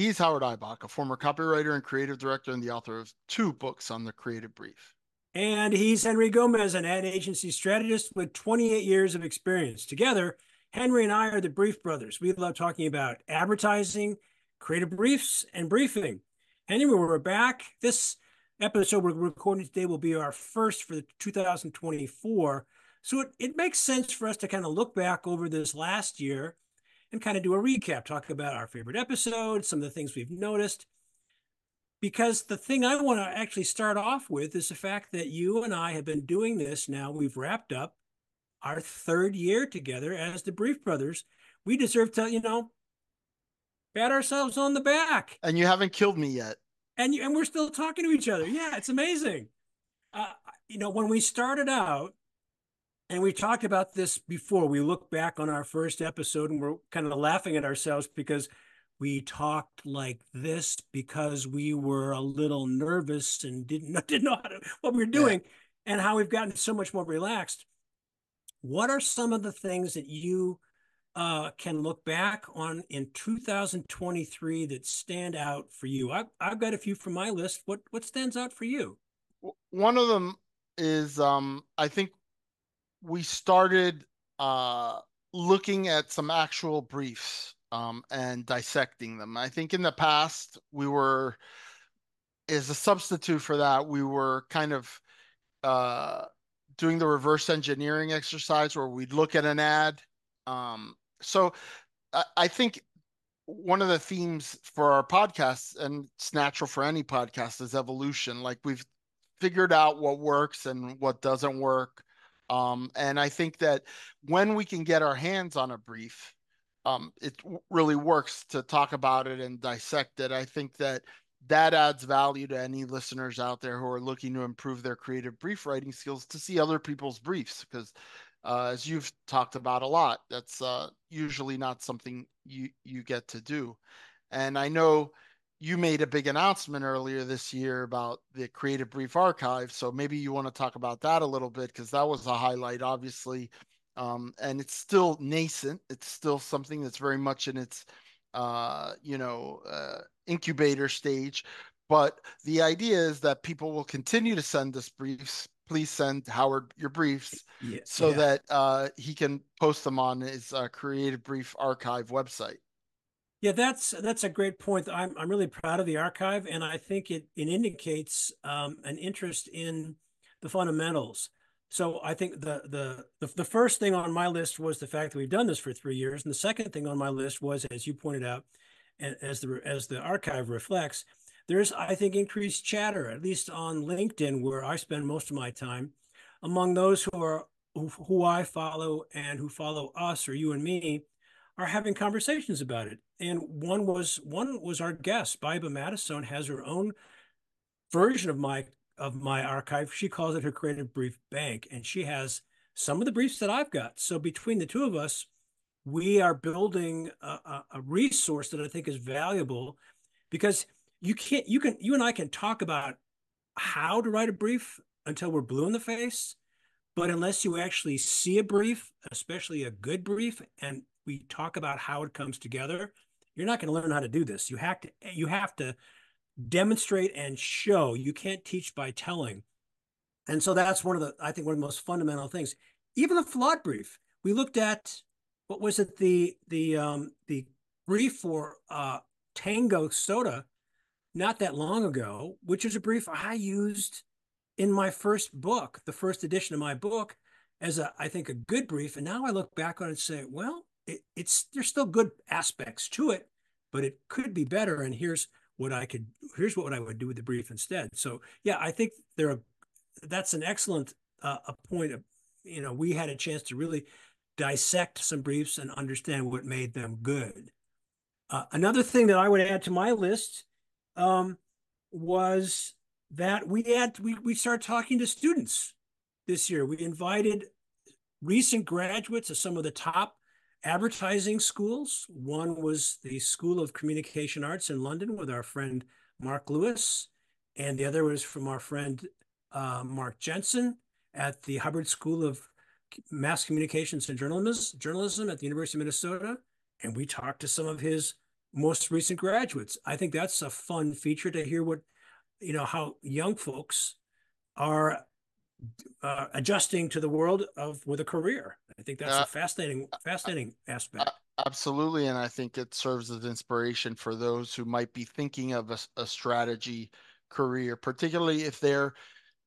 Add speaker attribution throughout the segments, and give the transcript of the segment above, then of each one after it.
Speaker 1: He's Howard Ibach, a former copywriter and creative director and the author of two books on the creative brief.
Speaker 2: And he's Henry Gomez, an ad agency strategist with 28 years of experience. Together, Henry and I are the Brief Brothers. We love talking about advertising, creative briefs, and briefing. Henry, we're back. This episode we're recording today will be our first for the 2024. So it, it makes sense for us to kind of look back over this last year and kind of do a recap, talk about our favorite episodes, some of the things we've noticed. Because the thing I want to actually start off with is the fact that you and I have been doing this now. We've wrapped up our third year together as the Brief Brothers. We deserve to, you know, pat ourselves on the back.
Speaker 1: And you haven't killed me yet.
Speaker 2: And you, and we're still talking to each other. Yeah, it's amazing. Uh, you know, when we started out, and we talked about this before. We look back on our first episode and we're kind of laughing at ourselves because we talked like this because we were a little nervous and didn't know, didn't know to, what we were doing yeah. and how we've gotten so much more relaxed. What are some of the things that you uh, can look back on in 2023 that stand out for you? I've, I've got a few from my list. What what stands out for you?
Speaker 1: One of them is um, I think we started uh, looking at some actual briefs um, and dissecting them. I think in the past we were, as a substitute for that, we were kind of uh, doing the reverse engineering exercise where we'd look at an ad. Um, so I, I think one of the themes for our podcast, and it's natural for any podcast, is evolution. Like we've figured out what works and what doesn't work. Um, and I think that when we can get our hands on a brief, um, it really works to talk about it and dissect it. I think that that adds value to any listeners out there who are looking to improve their creative brief writing skills to see other people's briefs because uh, as you've talked about a lot that's uh, usually not something you you get to do and i know you made a big announcement earlier this year about the Creative Brief Archive. So maybe you want to talk about that a little bit because that was a highlight, obviously. Um, and it's still nascent. It's still something that's very much in its, uh, you know, uh, incubator stage. But the idea is that people will continue to send us briefs. Please send Howard your briefs yeah, so yeah. that uh, he can post them on his uh, Creative Brief Archive website.
Speaker 2: Yeah, that's that's a great point. I'm I'm really proud of the archive, and I think it it indicates um, an interest in the fundamentals. So I think the, the the the first thing on my list was the fact that we've done this for three years, and the second thing on my list was, as you pointed out, and as the as the archive reflects, there's I think increased chatter, at least on LinkedIn, where I spend most of my time, among those who are who, who I follow and who follow us or you and me are having conversations about it. And one was one was our guest, Biba Madison, has her own version of my of my archive. She calls it her creative brief bank, and she has some of the briefs that I've got. So between the two of us, we are building a, a resource that I think is valuable because you can't you can you and I can talk about how to write a brief until we're blue in the face but unless you actually see a brief especially a good brief and we talk about how it comes together, you're not going to learn how to do this. You have to you have to demonstrate and show. You can't teach by telling. And so that's one of the I think one of the most fundamental things. Even the flawed brief. We looked at what was it the the um the brief for uh Tango soda not that long ago, which is a brief I used in my first book, the first edition of my book, as a I think a good brief. And now I look back on it and say, well, it, it's there's still good aspects to it, but it could be better. And here's what I could here's what I would do with the brief instead. So yeah, I think there are that's an excellent uh, a point of you know we had a chance to really dissect some briefs and understand what made them good. Uh, another thing that I would add to my list um, was that we had we we started talking to students this year. We invited recent graduates of some of the top advertising schools. One was the School of Communication Arts in London with our friend Mark Lewis, and the other was from our friend uh, Mark Jensen at the Hubbard School of Mass Communications and Journalism, journalism at the University of Minnesota. And we talked to some of his most recent graduates. I think that's a fun feature to hear what, you know, how young folks are uh, adjusting to the world of with a career. I think that's uh, a fascinating, fascinating aspect.
Speaker 1: Absolutely, and I think it serves as inspiration for those who might be thinking of a, a strategy career, particularly if they're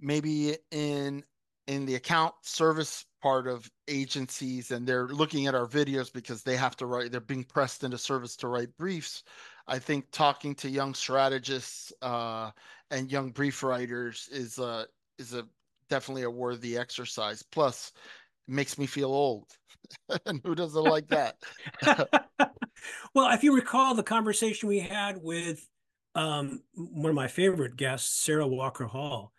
Speaker 1: maybe in in the account service part of agencies and they're looking at our videos because they have to write they're being pressed into service to write briefs i think talking to young strategists uh, and young brief writers is a is a definitely a worthy exercise. Plus it makes me feel old. And who doesn't like that?
Speaker 2: Well if you recall the conversation we had with um, one of my favorite guests sarah walker hall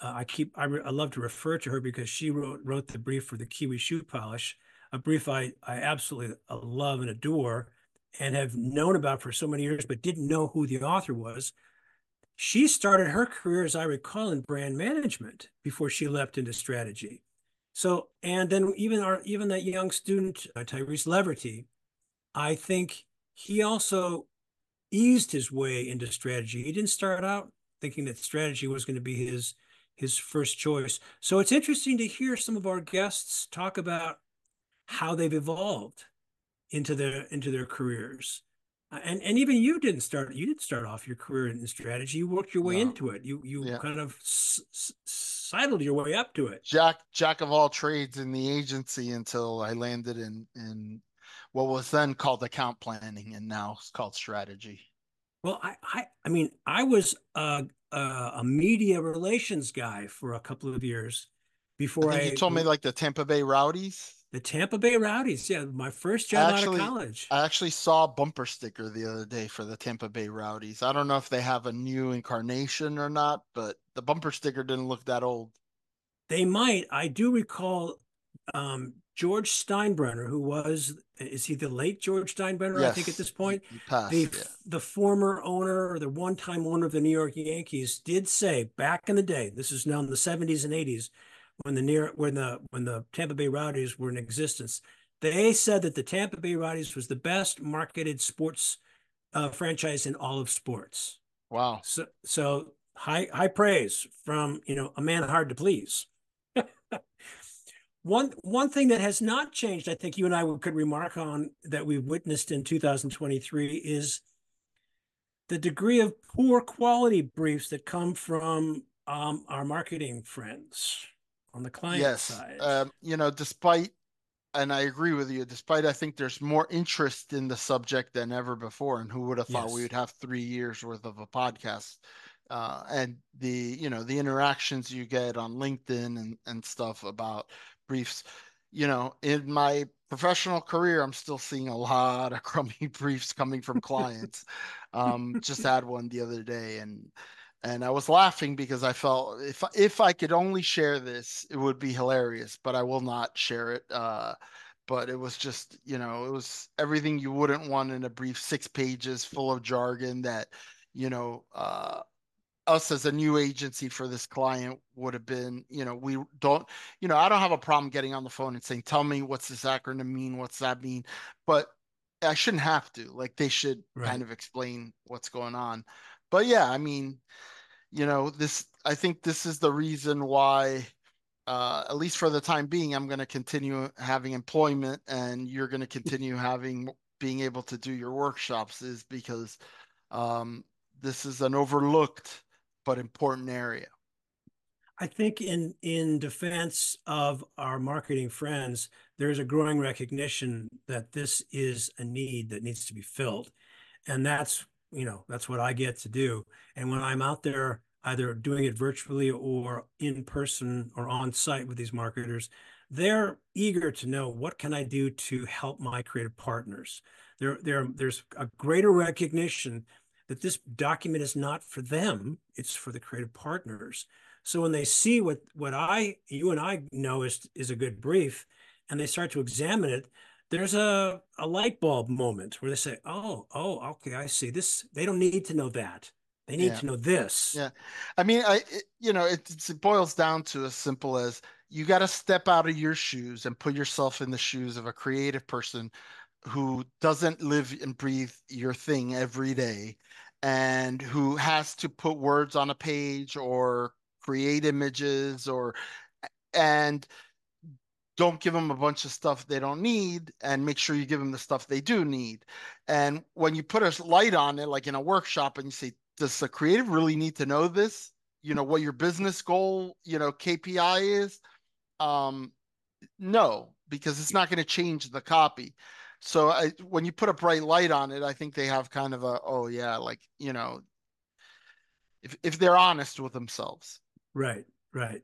Speaker 2: uh, I keep I, re, I love to refer to her because she wrote wrote the brief for the Kiwi shoe polish, a brief I I absolutely uh, love and adore, and have known about for so many years, but didn't know who the author was. She started her career, as I recall, in brand management before she leapt into strategy. So, and then even our even that young student uh, Tyrese Leverty, I think he also eased his way into strategy. He didn't start out thinking that strategy was going to be his his first choice. So it's interesting to hear some of our guests talk about how they've evolved into their into their careers. Uh, and and even you didn't start you didn't start off your career in strategy. You worked your way no. into it. You you yeah. kind of s- s- sidled your way up to it.
Speaker 1: Jack jack of all trades in the agency until I landed in in what was then called account planning and now it's called strategy.
Speaker 2: Well, I, I, I mean, I was a, a, a media relations guy for a couple of years before I.
Speaker 1: I you told me like the Tampa Bay Rowdies.
Speaker 2: The Tampa Bay Rowdies, yeah, my first job actually, out of college.
Speaker 1: I actually saw a bumper sticker the other day for the Tampa Bay Rowdies. I don't know if they have a new incarnation or not, but the bumper sticker didn't look that old.
Speaker 2: They might. I do recall um, George Steinbrenner, who was is he the late George Steinbrenner? Yes. I think at this point,
Speaker 1: passed,
Speaker 2: the
Speaker 1: yeah.
Speaker 2: the former owner or the one time owner of the New York Yankees did say back in the day, this is now in the seventies and eighties, when the near when the when the Tampa Bay Rowdies were in existence, they said that the Tampa Bay Rowdies was the best marketed sports uh, franchise in all of sports.
Speaker 1: Wow!
Speaker 2: So so high high praise from you know a man hard to please. One one thing that has not changed, I think you and I could remark on that we've witnessed in 2023 is the degree of poor quality briefs that come from um, our marketing friends on the client yes. side.
Speaker 1: Um, you know, despite, and I agree with you, despite I think there's more interest in the subject than ever before. And who would have thought yes. we would have three years worth of a podcast? Uh, and the you know the interactions you get on LinkedIn and and stuff about briefs. You know, in my professional career, I'm still seeing a lot of crummy briefs coming from clients. um, just had one the other day, and and I was laughing because I felt if if I could only share this, it would be hilarious. But I will not share it. Uh, but it was just you know it was everything you wouldn't want in a brief, six pages full of jargon that you know uh, us as a new agency for this client would have been, you know, we don't, you know, I don't have a problem getting on the phone and saying, tell me what's this acronym mean? What's that mean? But I shouldn't have to. Like they should right. kind of explain what's going on. But yeah, I mean, you know, this, I think this is the reason why, uh, at least for the time being, I'm going to continue having employment and you're going to continue having, being able to do your workshops is because, um, this is an overlooked but important area.
Speaker 2: I think in in defense of our marketing friends, there's a growing recognition that this is a need that needs to be filled, and that's you know that's what I get to do. And when I'm out there, either doing it virtually or in person or on site with these marketers, they're eager to know what can I do to help my creative partners. There, there, there's a greater recognition that this document is not for them, it's for the creative partners. So when they see what what I you and I know is is a good brief and they start to examine it, there's a, a light bulb moment where they say, Oh, oh, okay, I see. This they don't need to know that. They need yeah. to know this.
Speaker 1: Yeah. I mean, I it, you know, it, it boils down to as simple as you got to step out of your shoes and put yourself in the shoes of a creative person who doesn't live and breathe your thing every day and who has to put words on a page or create images or and don't give them a bunch of stuff they don't need and make sure you give them the stuff they do need. And when you put a light on it, like in a workshop, and you say, does the creative really need to know this? You know, what your business goal, you know, KPI is? Um, no, because it's not going to change the copy. So I, when you put a bright light on it, I think they have kind of a, oh yeah, like, you know, if, if they're honest with themselves.
Speaker 2: Right, right.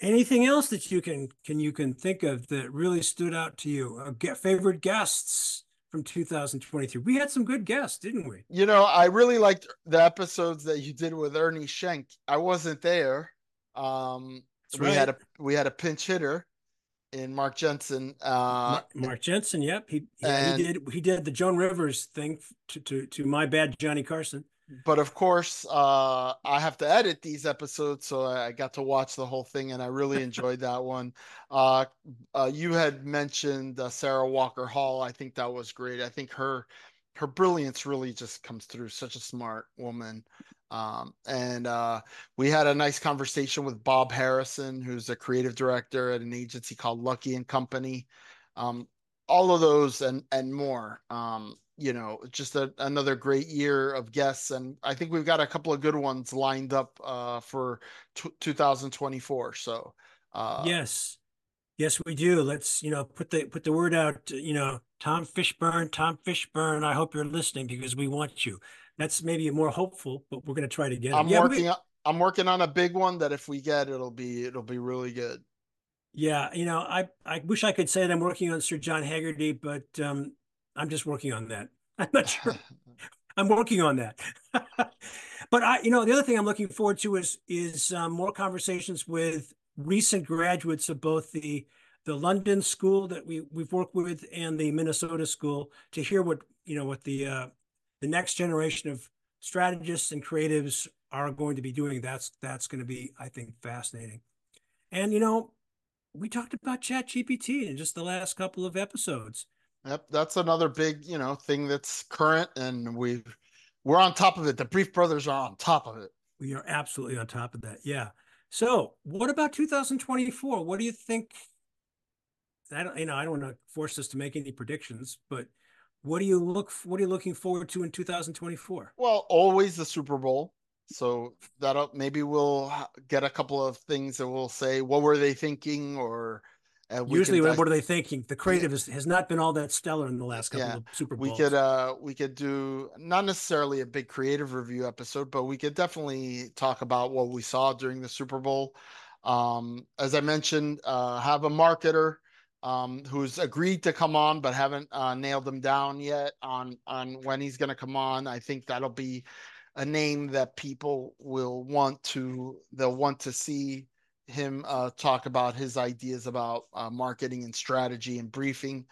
Speaker 2: Anything else that you can can you can think of that really stood out to you? Uh, get favorite guests from 2023. We had some good guests, didn't we?
Speaker 1: You know, I really liked the episodes that you did with Ernie Schenck. I wasn't there. Um, That's we right. had a we had a pinch hitter in Mark Jensen. Uh,
Speaker 2: Mark, Mark Jensen, yep. He yeah, he did he did the Joan Rivers thing to to to my bad Johnny Carson
Speaker 1: but of course, uh, I have to edit these episodes, so I got to watch the whole thing, and I really enjoyed that one. Uh, uh, you had mentioned uh, Sarah Walker Hall. I think that was great. I think her her brilliance really just comes through. Such a smart woman. Um, and uh, we had a nice conversation with Bob Harrison, who's a creative director at an agency called Lucky and Company. Um, all of those and and more. Um, you know, just a, another great year of guests, and I think we've got a couple of good ones lined up uh, for t- 2024. So,
Speaker 2: uh, yes, yes, we do. Let's you know put the put the word out. You know, Tom Fishburne, Tom Fishburne. I hope you're listening because we want you. That's maybe more hopeful, but we're going to try to get.
Speaker 1: I'm yeah, working. We, I'm working on a big one that if we get, it'll be it'll be really good.
Speaker 2: Yeah, you know, I I wish I could say that I'm working on Sir John Hegarty, but um, I'm just working on that. I'm not sure. I'm working on that. but I, you know, the other thing I'm looking forward to is is um, more conversations with recent graduates of both the the London school that we we've worked with and the Minnesota school to hear what you know what the uh, the next generation of strategists and creatives are going to be doing. That's that's going to be, I think, fascinating. And you know, we talked about Chat GPT in just the last couple of episodes.
Speaker 1: Yep, that's another big, you know, thing that's current, and we we're on top of it. The Brief Brothers are on top of it.
Speaker 2: We are absolutely on top of that. Yeah. So, what about 2024? What do you think? I don't, you know, I don't want to force us to make any predictions, but what do you look? What are you looking forward to in 2024?
Speaker 1: Well, always the Super Bowl. So that'll maybe we'll get a couple of things that we'll say. What were they thinking, or
Speaker 2: Usually, what are they thinking? The creative yeah. is, has not been all that stellar in the last couple yeah. of Super Bowls.
Speaker 1: We could uh we could do not necessarily a big creative review episode, but we could definitely talk about what we saw during the Super Bowl. Um, as I mentioned, uh, have a marketer um, who's agreed to come on, but haven't uh, nailed him down yet on on when he's going to come on. I think that'll be a name that people will want to they'll want to see him uh, talk about his ideas about uh, marketing and strategy and briefing.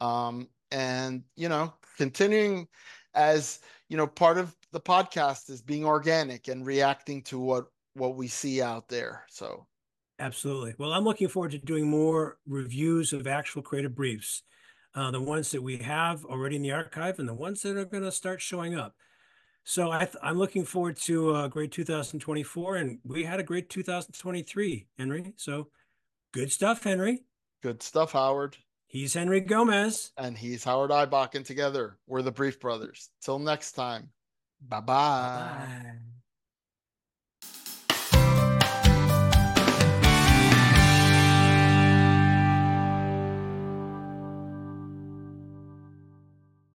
Speaker 1: Um, and, you know, continuing as, you know, part of the podcast is being organic and reacting to what, what we see out there. So.
Speaker 2: Absolutely. Well, I'm looking forward to doing more reviews of actual creative briefs, uh, the ones that we have already in the archive and the ones that are going to start showing up. So I am looking forward to a great 2024, and we had a great 2023, Henry. So good stuff, Henry.
Speaker 1: Good stuff, Howard.
Speaker 2: He's Henry Gomez.
Speaker 1: And he's Howard Ibach, and together we're the Brief Brothers. Till next time, bye-bye. bye bye